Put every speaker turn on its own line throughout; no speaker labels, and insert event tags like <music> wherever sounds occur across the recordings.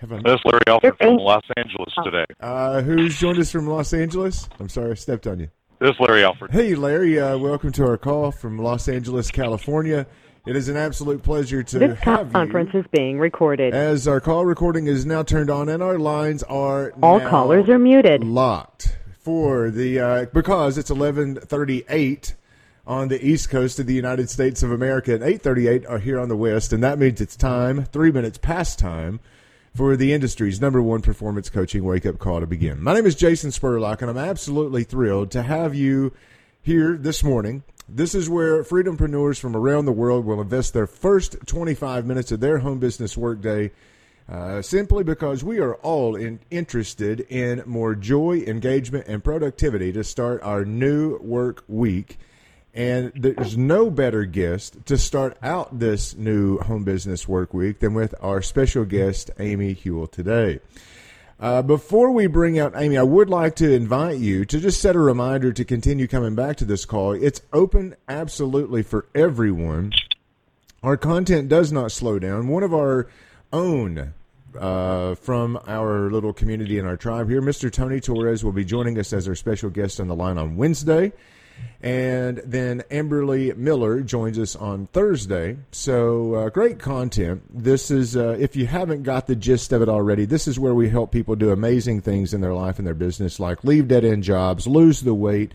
Have I,
This is Larry Alford from Los Angeles today.
uh, who's joined us from Los Angeles? I'm sorry, I stepped on you.
This is Larry Alford.
Hey, Larry. Uh, welcome to our call from Los Angeles, California. It is an absolute pleasure to
This
have
conference
you.
is being recorded.
As our call recording is now turned on and our lines are
All
now
callers are muted.
locked for the uh, because it's 11:38 on the east coast of the United States of America and 8:38 are here on the west, and that means it's time, three minutes past time, for the industry's number one performance coaching wake up call to begin. My name is Jason Spurlock, and I'm absolutely thrilled to have you here this morning. This is where freedompreneurs from around the world will invest their first 25 minutes of their home business workday uh, simply because we are all in, interested in more joy, engagement, and productivity to start our new work week. And there's no better guest to start out this new home business work week than with our special guest, Amy Hewel, today. Uh, before we bring out Amy, I would like to invite you to just set a reminder to continue coming back to this call. It's open absolutely for everyone. Our content does not slow down. One of our own uh, from our little community and our tribe here, Mr. Tony Torres, will be joining us as our special guest on the line on Wednesday. And then Amberly Miller joins us on Thursday. So uh, great content. This is, uh, if you haven't got the gist of it already, this is where we help people do amazing things in their life and their business, like leave dead end jobs, lose the weight,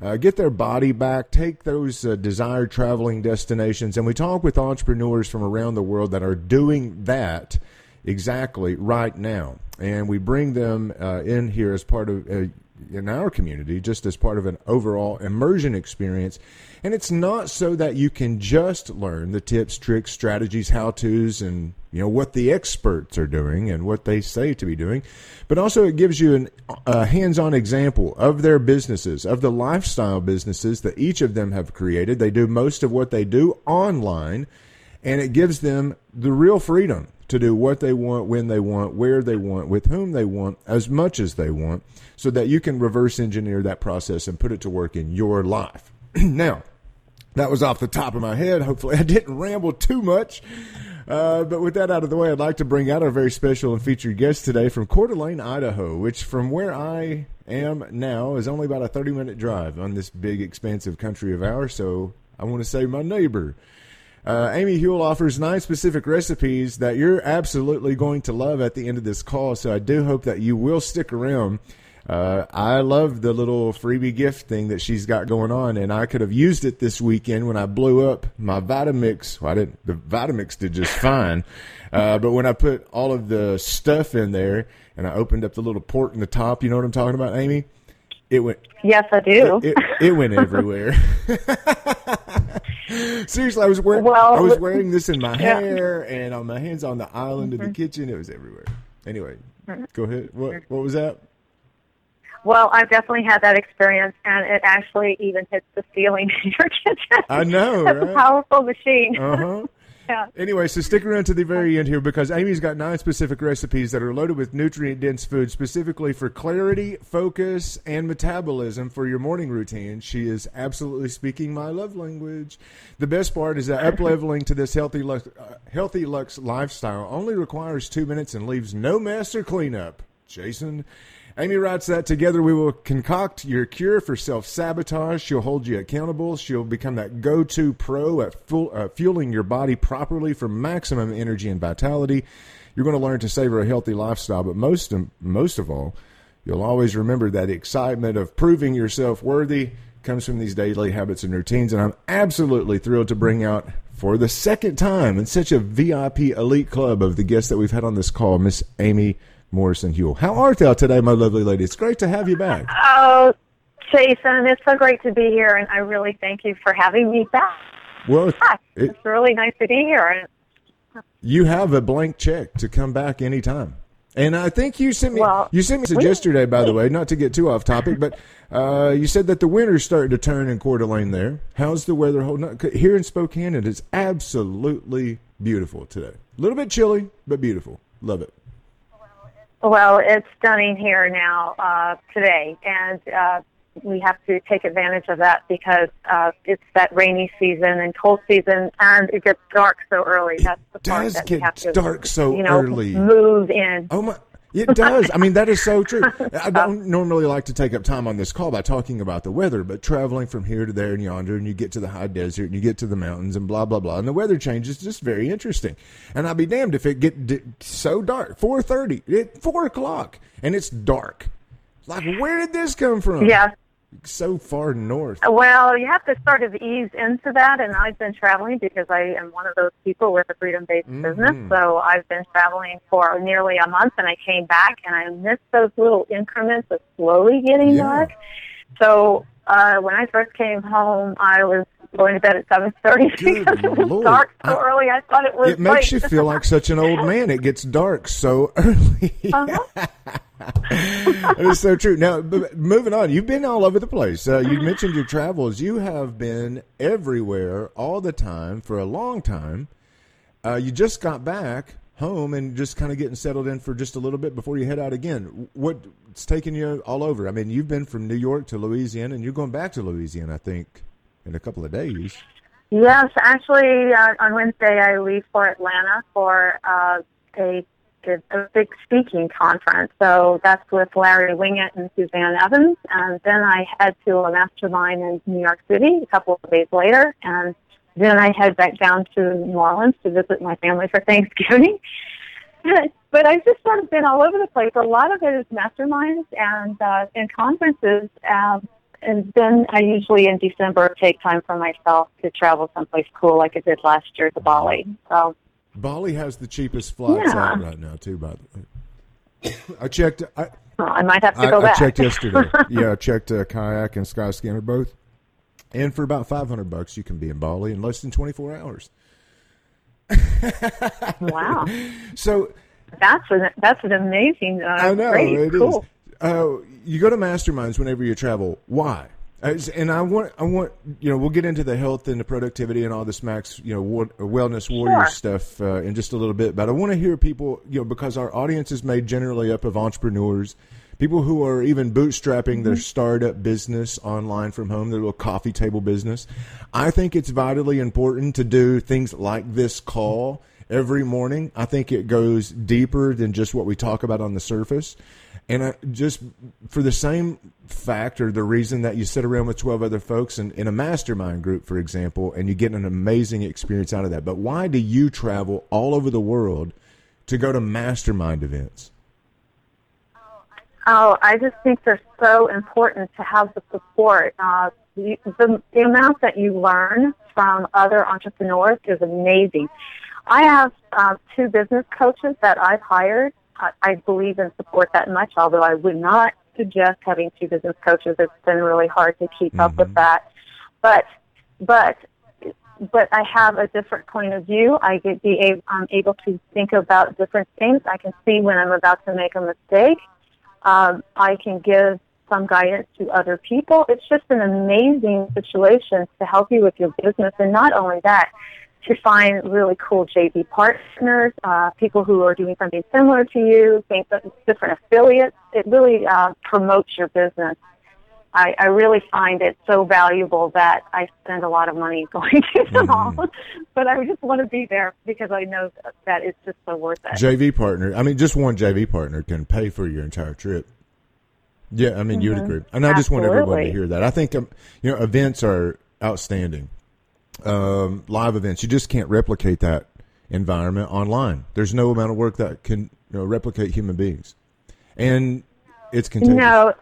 uh, get their body back, take those uh, desired traveling destinations. And we talk with entrepreneurs from around the world that are doing that exactly right now. And we bring them uh, in here as part of uh, in our community, just as part of an overall immersion experience. And it's not so that you can just learn the tips, tricks, strategies, how tos, and you know what the experts are doing and what they say to be doing, but also it gives you an, a hands-on example of their businesses, of the lifestyle businesses that each of them have created. They do most of what they do online, and it gives them the real freedom to do what they want, when they want, where they want, with whom they want, as much as they want, so that you can reverse engineer that process and put it to work in your life. <clears throat> now, that was off the top of my head. Hopefully, <laughs> I didn't ramble too much. Uh, but with that out of the way, I'd like to bring out our very special and featured guest today from Coeur d'Alene, Idaho, which from where I am now is only about a 30 minute drive on this big, expansive country of ours. So I want to say my neighbor. Uh, Amy Hewel offers nine specific recipes that you're absolutely going to love at the end of this call. So I do hope that you will stick around. Uh, I love the little freebie gift thing that she's got going on, and I could have used it this weekend when I blew up my Vitamix. Well, I didn't. The Vitamix did just fine, uh, but when I put all of the stuff in there and I opened up the little port in the top, you know what I'm talking about, Amy? It went.
Yes, I do.
It, it went everywhere. <laughs> Seriously, I was wearing
Well,
I was wearing this in my
yeah.
hair and on my hands on the island of the mm-hmm. kitchen. It was everywhere. Anyway, mm-hmm. go ahead. What mm-hmm. what was that?
Well, I've definitely had that experience, and it actually even hits the ceiling <laughs> in your kitchen.
I know,
That's
right?
a powerful machine.
Uh huh.
Yeah.
Anyway, so stick around to the very end here because Amy's got nine specific recipes that are loaded with nutrient dense food specifically for clarity, focus, and metabolism for your morning routine. She is absolutely speaking my love language. The best part is that up leveling to this healthy lux, uh, healthy lux lifestyle only requires two minutes and leaves no mess or cleanup. Jason. Amy writes that together we will concoct your cure for self sabotage. She'll hold you accountable. She'll become that go to pro at full, uh, fueling your body properly for maximum energy and vitality. You're going to learn to savor a healthy lifestyle, but most of, most of all, you'll always remember that excitement of proving yourself worthy comes from these daily habits and routines. And I'm absolutely thrilled to bring out for the second time in such a VIP elite club of the guests that we've had on this call, Miss Amy Morrison Hewel. How art thou today, my lovely lady? It's great to have you back.
Oh, Jason, it's so great to be here, and I really thank you for having me back.
Well,
Hi.
it,
It's really nice to be here.
you have a blank check to come back anytime. And I think you sent me
Well,
you sent me
we-
yesterday, by the way, not to get too off topic, but uh, you said that the winter's starting to turn in Coeur d'Alene there. How's the weather holding up? Here in Spokane, it is absolutely beautiful today. A little bit chilly, but beautiful. Love it.
Well, it's stunning here now uh, today, and uh, we have to take advantage of that because uh, it's that rainy season and cold season, and it gets dark so early. That's the part
does
that
get
we have to,
dark so
you know,
early.
Move in.
Oh my! It does. I mean, that is so true. <laughs> I don't normally like to take up time on this call by talking about the weather, but traveling from here to there and yonder, and you get to the high desert, and you get to the mountains, and blah blah blah, and the weather changes. is just very interesting. And I'd be damned if it get d- so dark. Four thirty, four o'clock, and it's dark. Like, where did this come from?
Yeah.
So far north.
Well, you have to sort of ease into that, and I've been traveling because I am one of those people with a freedom-based
Mhm.
business. So I've been traveling for nearly a month, and I came back, and I missed those little increments of slowly getting
Yeah.
dark. So uh, when I first came home, I was going to bed at seven thirty because it was
Lord.
dark so
I-
early. I thought it was.
It makes you feel like such an old man. It gets dark so <laughs> early.
Uh-huh. <laughs>
is so true. Now, b- moving on, you've been all over the place. Uh, you mentioned your travels. You have been everywhere all the time for a long time. Uh, you just got back home and just kind of getting settled in for just a little bit before you head out again. What's taking you all over? I mean, you've been from New York to Louisiana, and you're going back to Louisiana, I think, in a couple of days.
Yes, actually, uh, on Wednesday I leave for Atlanta for uh, a, a big speaking conference. So that's with Larry Winget and Suzanne Evans, and then I head to a mastermind in New York City a couple of days later, and then I head back down to New Orleans to visit my family for <laughs> Thanksgiving. <laughs> but I've just sort of been all over the place. A lot of it is masterminds and uh, and conferences. Um, and then I usually in December take time for myself to travel someplace cool, like I did last year to Bali. So
Bali has the cheapest flights
Yeah.
out right now, too. By the way, I checked. I,
well, I might have to
I,
go
I
back.
I checked yesterday. <laughs> yeah, I checked uh, kayak and Skyscanner both, and for about five hundred bucks, you can be in Bali in less than twenty four hours.
wow, <laughs>
So
that's an that's an amazing. Uh,
I know
great.
it is. Uh, you go to masterminds whenever you travel. Why? And I want, I want, you know, we'll get into the health and the productivity and all this Max, you know, war, wellness warrior
Sure.
stuff uh, in just a little bit. But I want to hear people, you know, because our audience is made generally up of entrepreneurs, people who are even bootstrapping their startup business online from home, their little coffee table business. I think it's vitally important to do things like this call every morning. I think it goes deeper than just what we talk about on the surface. And I, just for the same fact or the reason that you sit around with 12 other folks in, in a mastermind group, for example, and you get an amazing experience out of that. But why do you travel all over the world to go to mastermind events?
Oh, I just think they're so important to have the support. Uh, the, the, the amount that you learn from other entrepreneurs is amazing. I have uh, two business coaches that I've hired. I, I believe and support that much, although I would not suggest having two business coaches. It's been really hard to keep up with that. But, but but I have a different point of view. I get be I'm able to think about different things. I can see when I'm about to make a mistake. Um, I can give some guidance to other people. It's just an amazing situation to help you with your business, and not only that, to find really cool JV partners, uh, people who are doing something similar to you, think that different affiliates. It really uh, promotes your business. I, I really find it so valuable that I spend a lot of money <laughs> going to them all. But I just want to be there because I know that it's just so worth it.
JV partner. I mean, just one JV partner can pay for your entire trip. Yeah, I mean, you would agree. And I just want everyone to
Mm-hmm.
Hear that. I think, um, you know, events are outstanding. Um, live events, you just can't replicate that environment online. There's no amount of work that can you know, replicate human beings. And it's contagious.
No,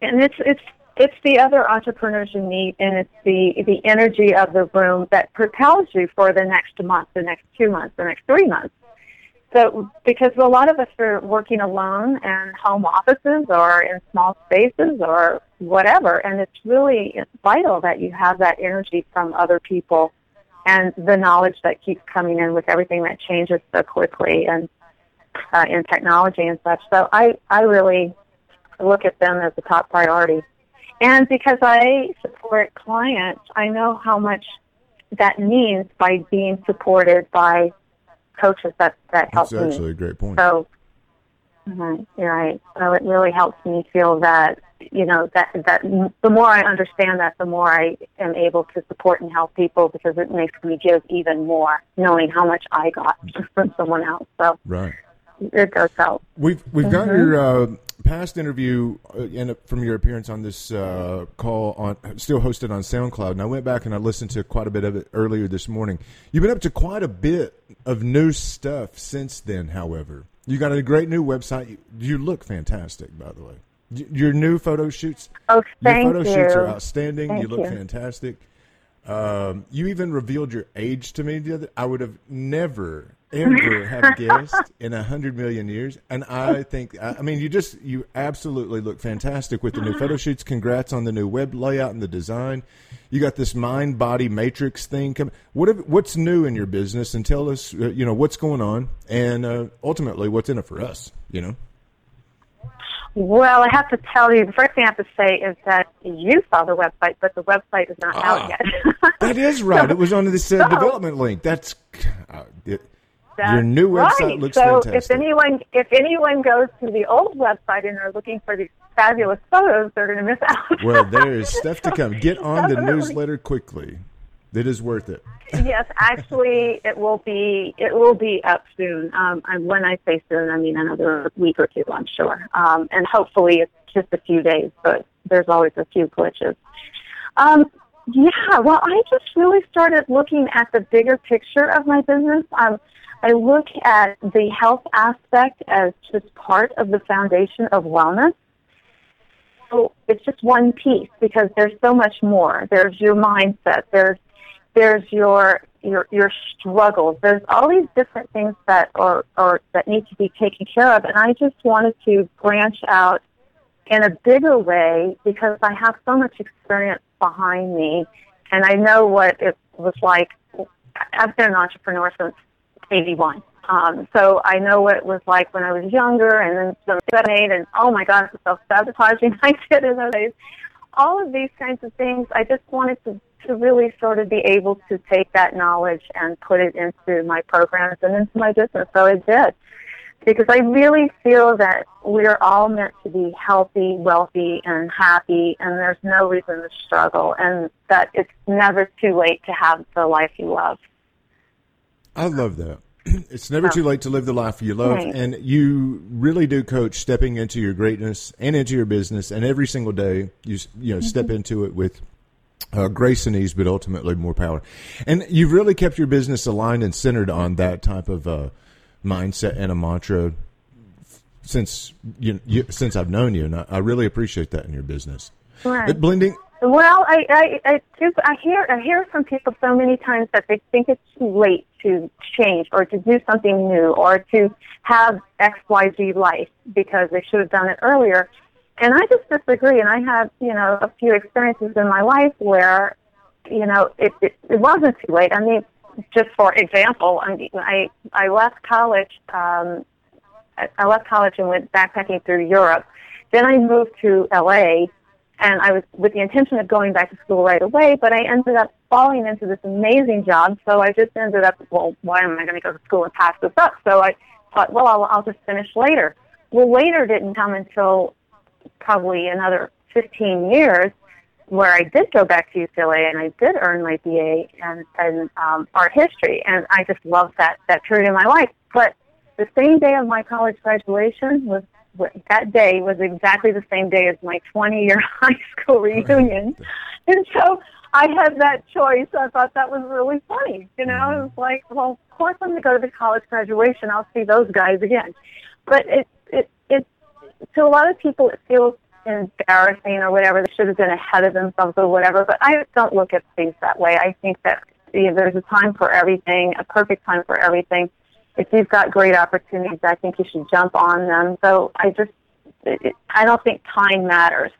and it's it's it's the other entrepreneurs you meet, and it's the the energy of the room that propels you for the next month, the next two months, the next three months. So, because a lot of us are working alone in home offices or in small spaces or whatever, and it's really vital that you have that energy from other people and the knowledge that keeps coming in with everything that changes so quickly and uh, in technology and such. So, I I really look at them as a top priority. And because I support clients, I know how much that means by being supported by coaches that, that help
That's
me.
actually a great point.
So, mhm, you're right. So it really helps me feel that you know that that the more I understand that, the more I am able to support and help people because it makes me give even more, knowing how much I got <laughs> from someone else. So
right,
it does help.
We've we've got mm-hmm. your uh, past interview uh, and from your appearance on this uh, call on still hosted on SoundCloud, and I went back and I listened to quite a bit of it earlier this morning. You've been up to quite a bit of new stuff since then. However, you got a great new website. You look fantastic, by the way. Your new photo shoots.
Oh, thank
your photo
you.
shoots are outstanding.
Thank
you look
you.
fantastic. Um, you even revealed your age to me the other. I would have never ever <laughs> have guessed in a hundred million years. And I think, I mean, you just, you absolutely look fantastic with the new photo shoots. Congrats on the new web layout and the design. You got this mind body matrix thing coming. What have, what's new in your business? And tell us, uh, you know, what's going on, and uh, ultimately, what's in it for us. You know.
Well, I have to tell you, the first thing I have to say is that you saw the website, but the website is not ah, out yet.
that is <laughs> right. So, it was on this uh, <laughs> so, development link. That's uh, it,
that's
Your new website
right.
looks
so
fantastic.
if anyone if anyone goes to the old website and are looking for these fabulous photos, they're going to miss out. <laughs>
well, there is stuff to come. Get <laughs> on the newsletter quickly. It is worth it. <laughs>
yes, actually, it will be it will be up soon. Um, and when I say soon, I mean another week or two, I'm sure. Um, and hopefully, it's just a few days, but there's always a few glitches. Um, yeah, well, I just really started looking at the bigger picture of my business. Um, I look at the health aspect as just part of the foundation of wellness. So it's just one piece because there's so much more. There's your mindset. There's there's your your your struggles. There's all these different things that are or that need to be taken care of. And I just wanted to branch out in a bigger way because I have so much experience behind me, and I know what it was like. I've been an entrepreneur since 81. Um, so I know what it was like when I was younger and then some made and oh my gosh, the self sabotaging <laughs> I did in those days. All of these kinds of things, I just wanted to, to really sort of be able to take that knowledge and put it into my programs and into my business. So I did. Because I really feel that we're all meant to be healthy, wealthy, and happy, and there's no reason to struggle, and that it's never too late to have the life you love.
I love that. <clears throat> It's never too late to live the life you love, right. and you really do coach stepping into your greatness and into your business. And every single day, you you know mm-hmm. step into it with uh, grace and ease, but ultimately more power. And you've really kept your business aligned and centered on that type of uh, mindset and a mantra since you, you, since I've known you, and I, I really appreciate that in your business.
Right.
But blending
well, I, I, I, just, I hear, I hear from people so many times that they think it's too late to change or to do something new or to have X, Y, Z life because they should have done it earlier. And I just disagree. And I have, you know, a few experiences in my life where, you know, it, it, it wasn't too late. I mean, just for example, I, I left college, um, I left college and went backpacking through Europe. Then I moved to LA and I was with the intention of going back to school right away, but I ended up falling into this amazing job. So I just ended up, well, why am I going to go to school and pass this up? So I thought, well, I'll, I'll just finish later. Well, later didn't come until probably another 15 years where I did go back to UCLA and I did earn my BA and, and um, art history. And I just loved that, that period in my life. But the same day of my college graduation was that day was exactly the same day as my 20 year <laughs> high school reunion. and so I had that choice. I thought that was really funny. You know, mm-hmm. it was like, well, of course I'm going to go to the college graduation. I'll see those guys again. But it, it, it, to a lot of people, it feels embarrassing or whatever. They should have been ahead of themselves or whatever. But I don't look at things that way. I think that you know, there's a time for everything, a perfect time for everything if you've got great opportunities, I think you should jump on them. So I just, it, I don't think time matters.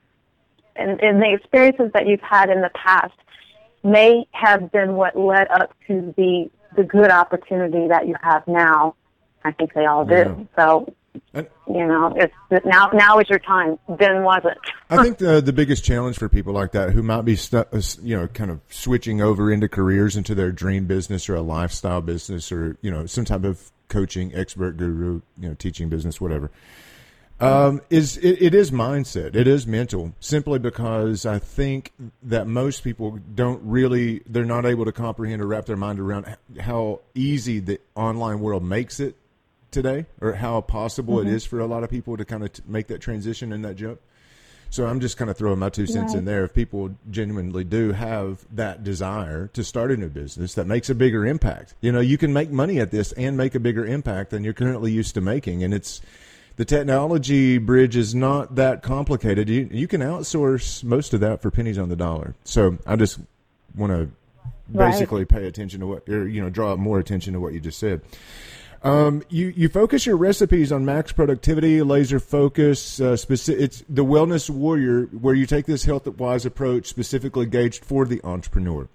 And, and the experiences that you've had in the past may have been what led up to the the good opportunity that you have now. I think they all do. Yeah. So and, you know, it's now. Now is your time. Then wasn't.
I think the the biggest challenge for people like that who might be, stu- uh, you know, kind of switching over into careers into their dream business or a lifestyle business or you know some type of coaching expert guru, you know, teaching business, whatever. Um, is it, it is mindset. It is mental. Simply because I think that most people don't really they're not able to comprehend or wrap their mind around how easy the online world makes it today, or how possible
Mm-hmm.
it is for a lot of people to kind of t- make that transition and that jump. So I'm just kind of throwing my two cents in there. If people genuinely do have that desire to start a new business that makes a bigger impact, you know, you can make money at this and make a bigger impact than you're currently used to making. And it's the technology bridge is not that complicated. You, you can outsource most of that for pennies on the dollar. So I just want to
Right.
basically pay attention to what, or, you know, draw more attention to what you just said. Um, you you focus your recipes on max productivity, laser focus. Uh, it's the Wellness Warrior, where you take this health wise approach specifically gauged for the entrepreneur.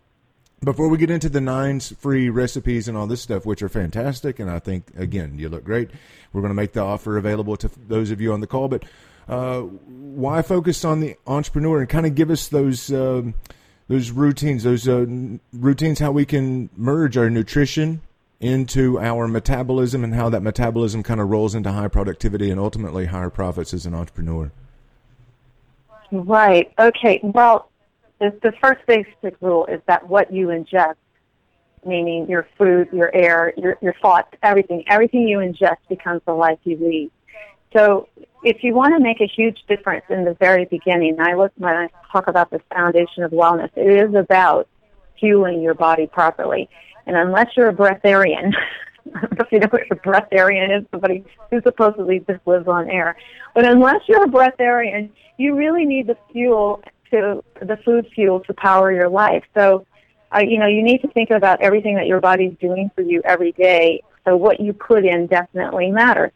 Before we get into the nines free recipes and all this stuff, which are fantastic, and I think again you look great, we're going to make the offer available to those of you on the call. But uh, why focus on the entrepreneur and kind of give us those um, those routines, those uh, routines, how we can merge our nutrition into our metabolism and how that metabolism kind of rolls into high productivity and ultimately higher profits as an entrepreneur.
Right. Okay. Well, the, first basic rule is that what you ingest, meaning your food, your air, your, your thoughts, everything, everything you ingest becomes the life you lead. So if you want to make a huge difference in the very beginning, I look when I talk about the foundation of wellness, it is about fueling your body properly. And unless you're a breatharian, <laughs> I don't know if you know what a breatharian is, somebody who supposedly just lives on air. But unless you're a breatharian, you really need the fuel to the food fuel to power your life. So, uh, you know, you need to think about everything that your body's doing for you every day. So what you put in definitely matters.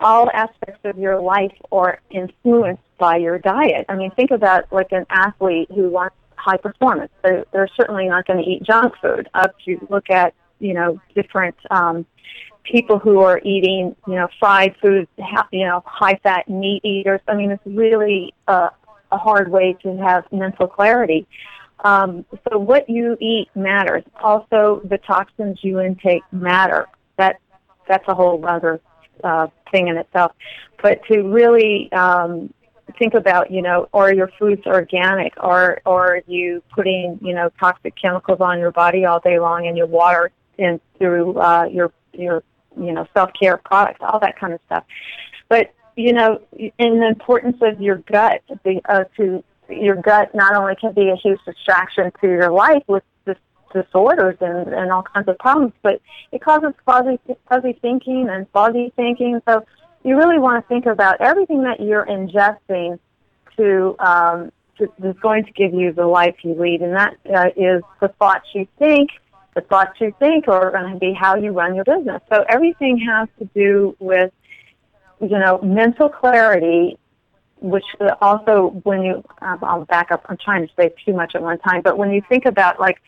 All aspects of your life are influenced by your diet. I mean, think about like an athlete who wants high performance. They're, they're certainly not going to eat junk food. Up to look at, you know, different um, people who are eating, you know, fried foods, you know, high fat meat eaters. I mean, it's really uh, a hard way to have mental clarity. Um, so what you eat matters. Also, the toxins you intake matter. That that's a whole other uh, thing in itself. But to really um, think about, you know, are your foods organic, or are you putting, you know, toxic chemicals on your body all day long in your water and through uh, your your you know self care products, all that kind of stuff. But you know, in the importance of your gut, the, uh, to your gut not only can be a huge distraction to your life with dis- disorders and, and all kinds of problems, but it causes fuzzy, fuzzy thinking and foggy thinking. So you really want to think about everything that you're ingesting to, um, is going to give you the life you lead, and that uh, is the thoughts you think. The thoughts you think are going to be how you run your business. So everything has to do with you know, mental clarity, which also when you, um, I'll back up, I'm trying to say too much at one time, but when you think about like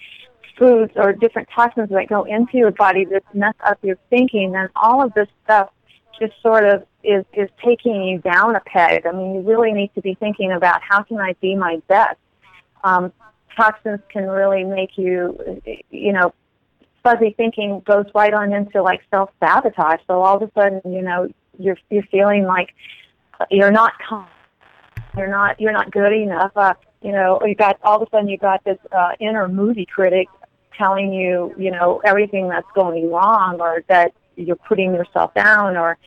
foods or different toxins that go into your body that mess up your thinking, then all of this stuff just sort of is, is taking you down a peg. I mean, you really need to be thinking about how can I be my best. Um, toxins can really make you, you know, fuzzy thinking goes right on into like self sabotage. So all of a sudden, you know, you're you're feeling like you're not calm, you're not you're not good enough. Uh, you know, you got all of a sudden you got this uh, inner movie critic telling you, you know, everything that's going wrong, or that you're putting yourself down, or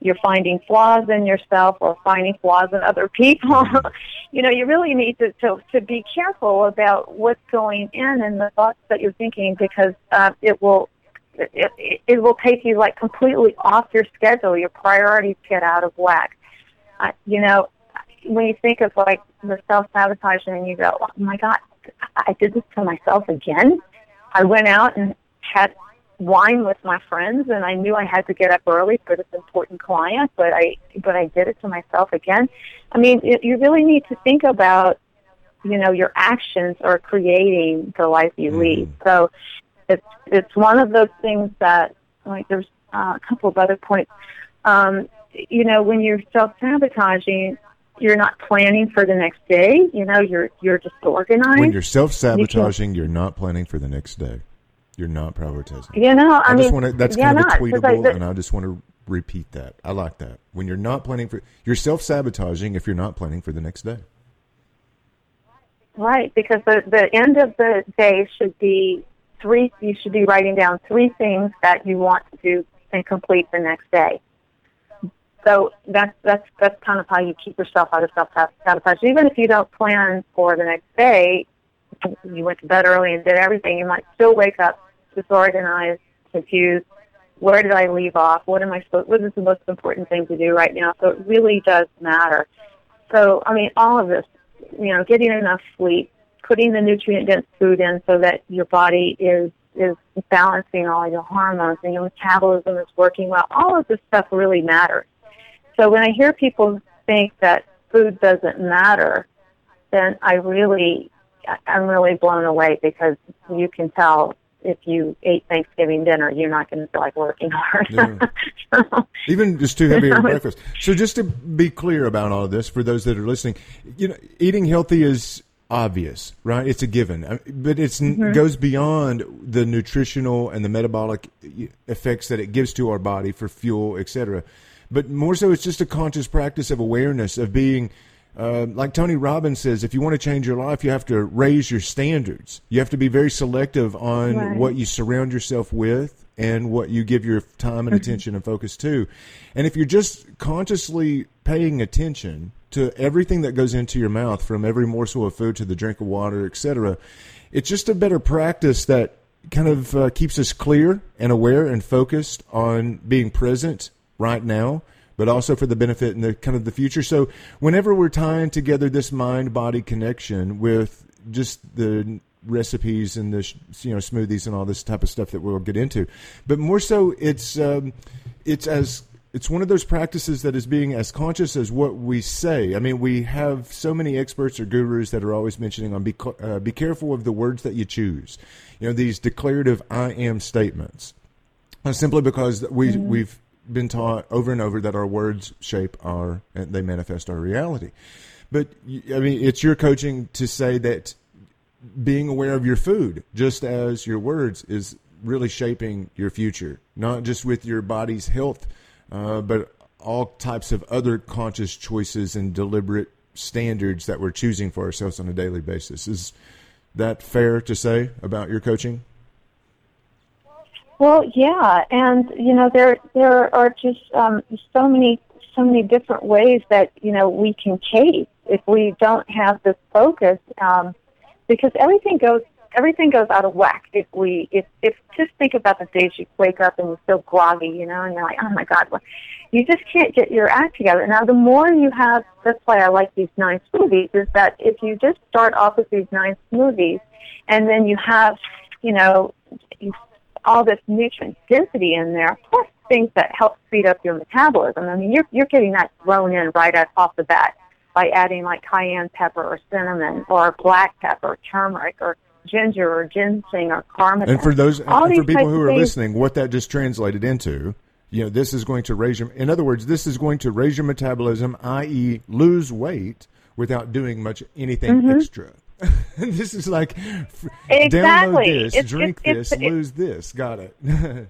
you're finding flaws in yourself, or finding flaws in other people. <laughs> you know, you really need to, to to be careful about what's going in and the thoughts that you're thinking because uh, it will it, it, will take you like completely off your schedule. Your priorities get out of whack. Uh, you know, when you think of like the self sabotaging, and you go, "Oh my God, I did this to myself again." I went out and had wine with my friends, and I knew I had to get up early for this important client, but I but I did it to myself again. I mean, it, you really need to think about, you know, your actions are creating the life you lead. So it's it's one of those things that like there's uh, a couple of other points. Um, you know, when you're self sabotaging, you're not planning for the next day. You know, you're you're disorganized.
When you're self sabotaging, you're not planning for the next day. You're not prioritizing.
you know, I,
I,
mean,
just want to. That's kind of a
not, I-
tweetable, and I just want to repeat that. I like that. When you're not planning for, you're self sabotaging if you're not planning for the next day.
Right, because the the end of the day should be three. You should be writing down three things that you want to do and complete the next day. So that's that's that's kind of how you keep yourself out of self sabotage. Even if you don't plan for the next day, you went to bed early and did everything, you might still wake up disorganized, confused. Where did I leave off? What am I supposed? What is the most important thing to do right now? So it really does matter. So I mean, all of this, you know, getting enough sleep, putting the nutrient dense food in so that your body is is balancing all your hormones and your metabolism is working well. All of this stuff really matters. So when I hear people think that food doesn't matter, then I really, I'm really blown away because you can tell if you ate Thanksgiving dinner, you're not going to feel like working hard.
Yeah. <laughs> Even just too heavy at breakfast. So just to be clear about all of this, for those that are listening, you know, eating healthy is obvious, right? It's a given, but it mm-hmm. goes beyond the nutritional and the metabolic effects that it gives to our body for fuel, etc. But more so, it's just a conscious practice of awareness of being uh, like Tony Robbins says, if you want to change your life, you have to raise your standards. You have to be very selective on right. what you surround yourself with and what you give your time and mm-hmm. attention and focus to. And if you're just consciously paying attention to everything that goes into your mouth, from every morsel of food to the drink of water, etc., it's just a better practice that kind of uh, keeps us clear and aware and focused on being present right now but also for the benefit and the kind of the future. So whenever we're tying together this mind body connection with just the recipes and the you know smoothies and all this type of stuff that we'll get into, but more so it's um, it's as it's one of those practices that is being as conscious as what we say. I mean, we have so many experts or gurus that are always mentioning on be uh, be careful of the words that you choose. You know, these declarative "I am" statements, uh, simply because we mm-hmm. we've been taught over and over that our words shape our and they manifest our reality. But I mean, it's your coaching to say that being aware of your food, just as your words, is really shaping your future, not just with your body's health, uh, but all types of other conscious choices and deliberate standards that we're choosing for ourselves on a daily basis. Is that fair to say about your coaching?
Well, yeah, and you know there there are just um, so many so many different ways that you know we can chase if we don't have this focus, um, because everything goes everything goes out of whack if we if if just think about the days you wake up and you feel groggy, you know, and you're like, oh my god, well, you just can't get your act together. Now, the more you have, that's why I like these nine smoothies, is that if you just start off with these nine smoothies, and then you have, you know, you all this nutrient density in there, plus things that help speed up your metabolism. I mean, you're you're getting that thrown in right off the bat by adding like cayenne pepper or cinnamon or black pepper, turmeric or ginger or ginseng or cardamom.
And for those, All and for people who are things, listening, what that just translated into, you know, this is going to raise your. In other words, this is going to raise your metabolism, i.e., lose weight without doing much anything mm-hmm. extra. <laughs> this is like exactly. download this, it's, drink it's, this, it's, lose this. Got it. <laughs>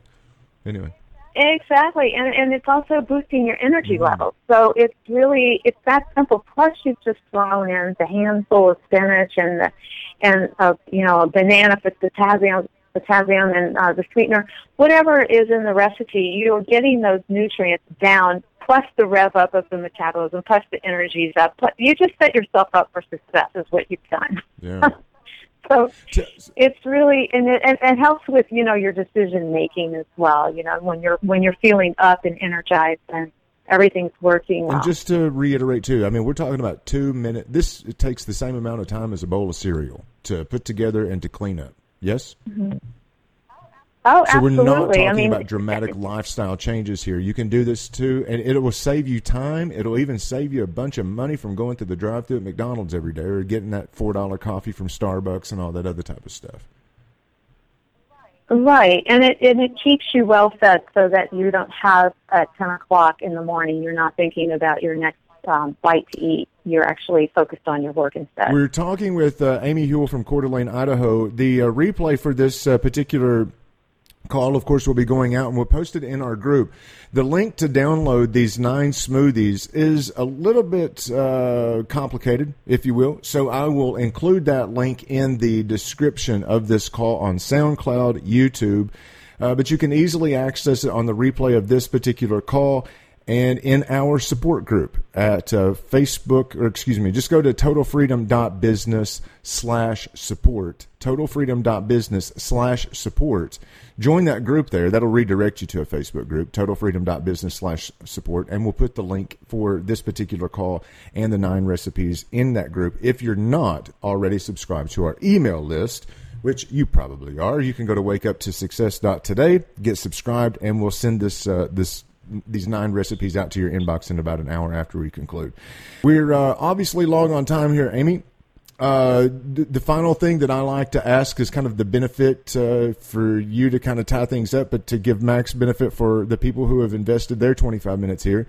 anyway.
Exactly, and and it's also boosting your energy mm. levels. So it's really it's that simple. Plus, you've just thrown in the handful of spinach and the and uh, you know a banana for potassium, potassium and uh, the sweetener, whatever is in the recipe. You're getting those nutrients down plus the rev up of the metabolism, plus the energy's up. Plus, you just set yourself up for success is what you've done.
Yeah. <laughs>
so it's really and it and, and helps with you know your decision making as well. You know when you're when you're feeling up and energized and everything's working. Well.
And just to reiterate too, I mean we're talking about two minutes. This it takes the same amount of time as a bowl of cereal to put together and to clean up. Yes.
Mm-hmm. Oh,
so
absolutely.
we're not talking
I mean,
about dramatic <laughs> lifestyle changes here. You can do this too, and it will save you time. It'll even save you a bunch of money from going to the drive-through at McDonald's every day, or getting that four dollar coffee from Starbucks and all that other type of stuff.
Right, and it and it keeps you well fed, so that you don't have at ten o'clock in the morning. You're not thinking about your next um, bite to eat. You're actually focused on your work instead.
We're talking with uh, Amy Hewel from Coeur d'Alene, Idaho. The uh, replay for this uh, particular call, of course, will be going out and we'll post it in our group. The link to download these nine smoothies is a little bit uh, complicated, if you will. So I will include that link in the description of this call on SoundCloud, YouTube. Uh, but you can easily access it on the replay of this particular call and in our support group at uh, Facebook, or excuse me, just go to totalfreedom.business slash support, totalfreedom.business slash support. Join that group there. That'll redirect you to a Facebook group, totalfreedom.business slash support, and we'll put the link for this particular call and the nine recipes in that group. If you're not already subscribed to our email list, which you probably are, you can go to wakeuptosuccess.today, get subscribed, and we'll send this uh, this these nine recipes out to your inbox in about an hour after we conclude. We're uh, obviously long on time here, Amy. Uh, the, final thing that I like to ask is kind of the benefit uh, for you to kind of tie things up, but to give max benefit for the people who have invested their 25 minutes here.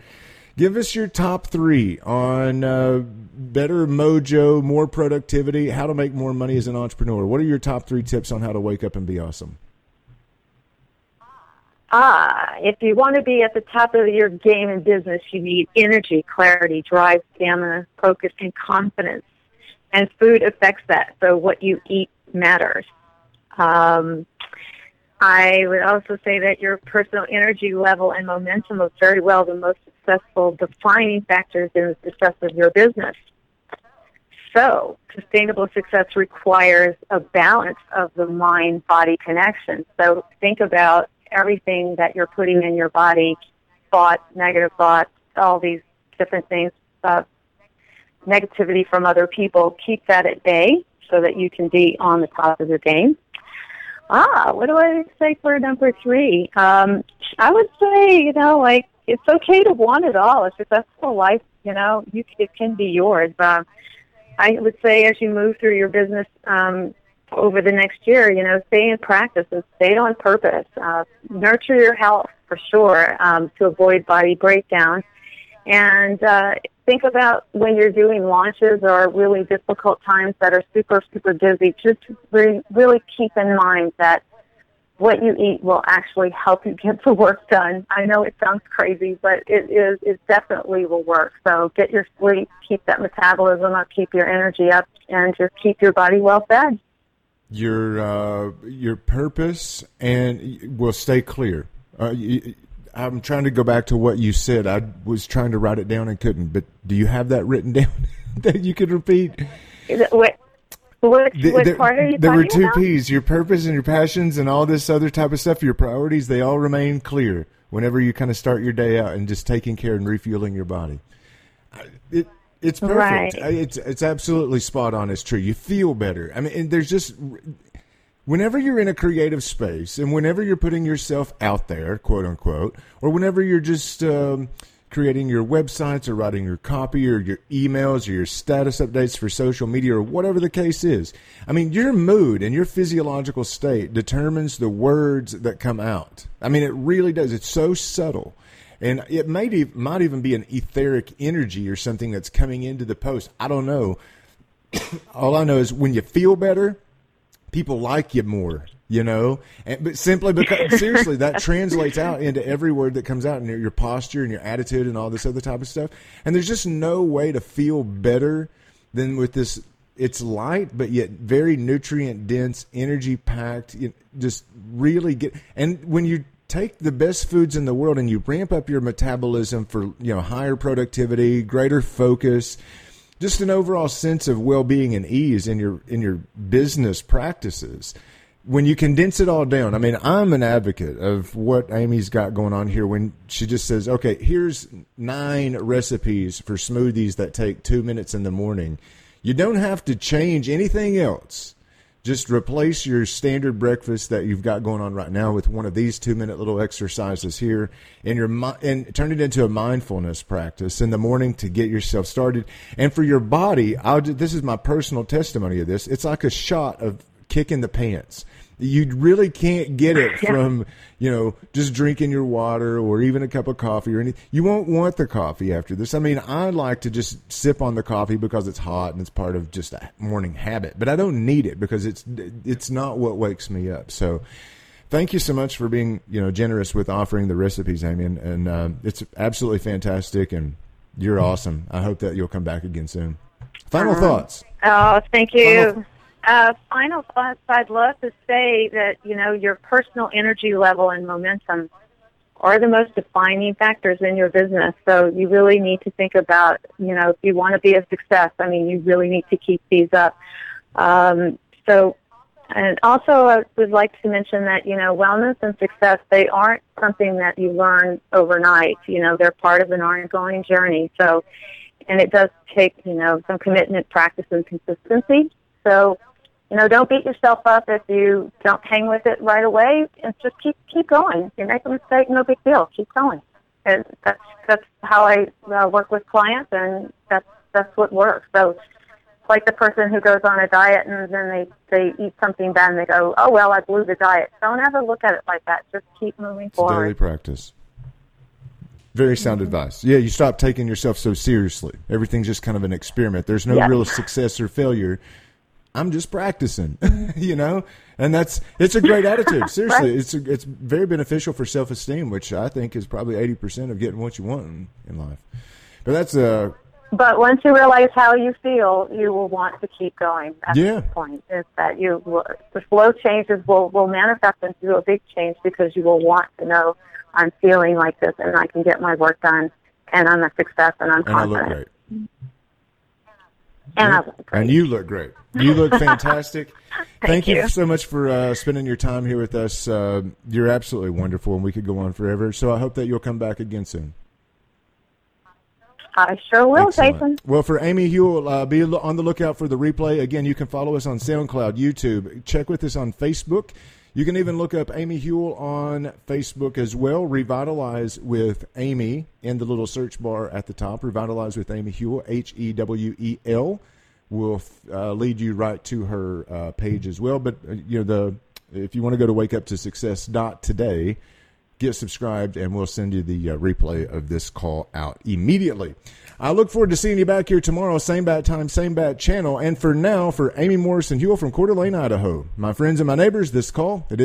Give us your top three on uh, better mojo, more productivity, how to make more money as an entrepreneur. What are your top three tips on how to wake up and be awesome?
Ah, if you want to be at the top of your game in business, you need energy, clarity, drive, stamina, focus, and confidence. And food affects that. So what you eat matters. Um, I would also say that your personal energy level and momentum are very well the most successful defining factors in the success of your business. So, sustainable success requires a balance of the mind body connection. So, think about everything that you're putting in your body, thoughts, negative thoughts, all these different things, uh, negativity from other people, keep that at bay so that you can be on the top of your game. Ah, what do I say for number three? Um, I would say, you know, like it's okay to want it all. A successful life, you know, you it can be yours. Um, I would say as you move through your business, um, over the next year, you know, stay in practice and stay on purpose. Uh, nurture your health for sure um, to avoid body breakdown. And uh, think about when you're doing launches or really difficult times that are super, super busy, just re- really keep in mind that what you eat will actually help you get <laughs> the work done. I know it sounds crazy, but it is it definitely will work. So get your sleep, keep that metabolism up, keep your energy up, and just keep your body well fed
your uh, your purpose and will stay clear. Uh, I'm trying to go back to what you said. I was trying to write it down and couldn't. But do you have that written <laughs> down that you could repeat?
What, what, what
there,
part are you
There were two
about?
P's: your purpose and your passions, and all this other type of stuff. Your priorities they all remain clear whenever you kind of start your day out and just taking care and refueling your body. It, it's perfect.
Right.
It's it's absolutely spot on. It's true. You feel better. I mean, and there's just whenever you're in a creative space and whenever you're putting yourself out there, quote unquote, or whenever you're just um, creating your websites or writing your copy or your emails or your status updates for social media or whatever the case is. I mean, your mood and your physiological state determines the words that come out. I mean, it really does. It's so subtle and it might might even be an etheric energy or something that's coming into the post. I don't know. <coughs> All I know is when you feel better, people like you more. You know, and, but simply because <laughs> seriously, that translates out into every word that comes out, and your, your posture and your attitude and all this other type of stuff. And there's just no way to feel better than with this it's light but yet very nutrient dense energy packed just really get and when you take the best foods in the world and you ramp up your metabolism for you know higher productivity, greater focus, just an overall sense of well-being and ease in your in your business practices. When you condense it all down, I mean, I'm an advocate of what Amy's got going on here when she just says, "Okay, here's nine recipes for smoothies that take 2 minutes in the morning." You don't have to change anything else just replace your standard breakfast that you've got going on right now with one of these two minute little exercises here and your and turn it into a mindfulness practice in the morning to get yourself started. And for your body I'll this is my personal testimony of this it's like a shot of kicking the pants you really can't get it <laughs> from you know just drinking your water or even a cup of coffee or anything you won't want the coffee after this i mean i like to just sip on the coffee because it's hot and it's part of just a morning habit but i don't need it because it's it's not what wakes me up so thank you so much for being you know generous with offering the recipes, Amy, and, and uh, it's absolutely fantastic, and you're awesome. I hope that you'll come back again soon. Final
Um,
thoughts.
Oh, thank you.
Final-
Uh, final thoughts. I'd love to say that you know your personal energy level and momentum are the most defining factors in your business. So you really need to think about you know if you want to be a success. I mean, you really need to keep these up. Um, so. And also, I would like to mention that you know wellness and success they aren't something that you learn overnight. You know they're part of an ongoing journey. So, and it does take you know some commitment, practice, and consistency. So, you know, don't beat yourself up if you don't hang with it right away, and just keep keep going. If you make a mistake, no big deal. Keep going. And that's that's how I uh, work with clients, and that's that's what works. So, like the person who goes on a diet and then they they eat something bad and they go, oh well, I blew the diet. Don't ever look at it like that. Just keep moving
It's daily practice. Very sound advice. Yeah, you stop taking yourself so seriously. Everything's just kind of an experiment. There's no
Yeah.
real success or failure. I'm just practicing, <laughs> you know, and that's it's a great attitude. <laughs> Seriously, it's a, it's very beneficial for self esteem, which I think is probably eighty percent of getting what you want in, in life. But that's uh
But once you realize how you feel, you will want to keep going. That's
Yeah.
the point. Is that you will, the slow changes will will manifest into a big change because you will want to know I'm feeling like this and I can get my work done and I'm a success and I'm
and I look
confident
great.
And I look great.
And you look great. You look fantastic. <laughs> Thank, you.
you.
so much for uh, spending your time here with us. Uh, you're absolutely wonderful, and we could go on forever. So I hope that you'll come back again soon.
I sure will,
Excellent.
Jason.
Well, for Amy Hewel, uh, be on the lookout for the replay. Again, you can follow us on SoundCloud, YouTube. Check with us on Facebook. You can even look up Amy Hewel on Facebook as well. Revitalize with Amy in the little search bar at the top. Revitalize with Amy Hewel, H E W E L, will uh, lead you right to her uh, page as well. But uh, you know the if you want to go to Wake Up to Success dot today, get subscribed and we'll send you the uh, replay of this call out immediately. I look forward to seeing you back here tomorrow, same bat time, same bat channel. And for now, for Amy Morrison Hewel from Coeur d'Alene, Idaho, my friends and my neighbors, this call it is.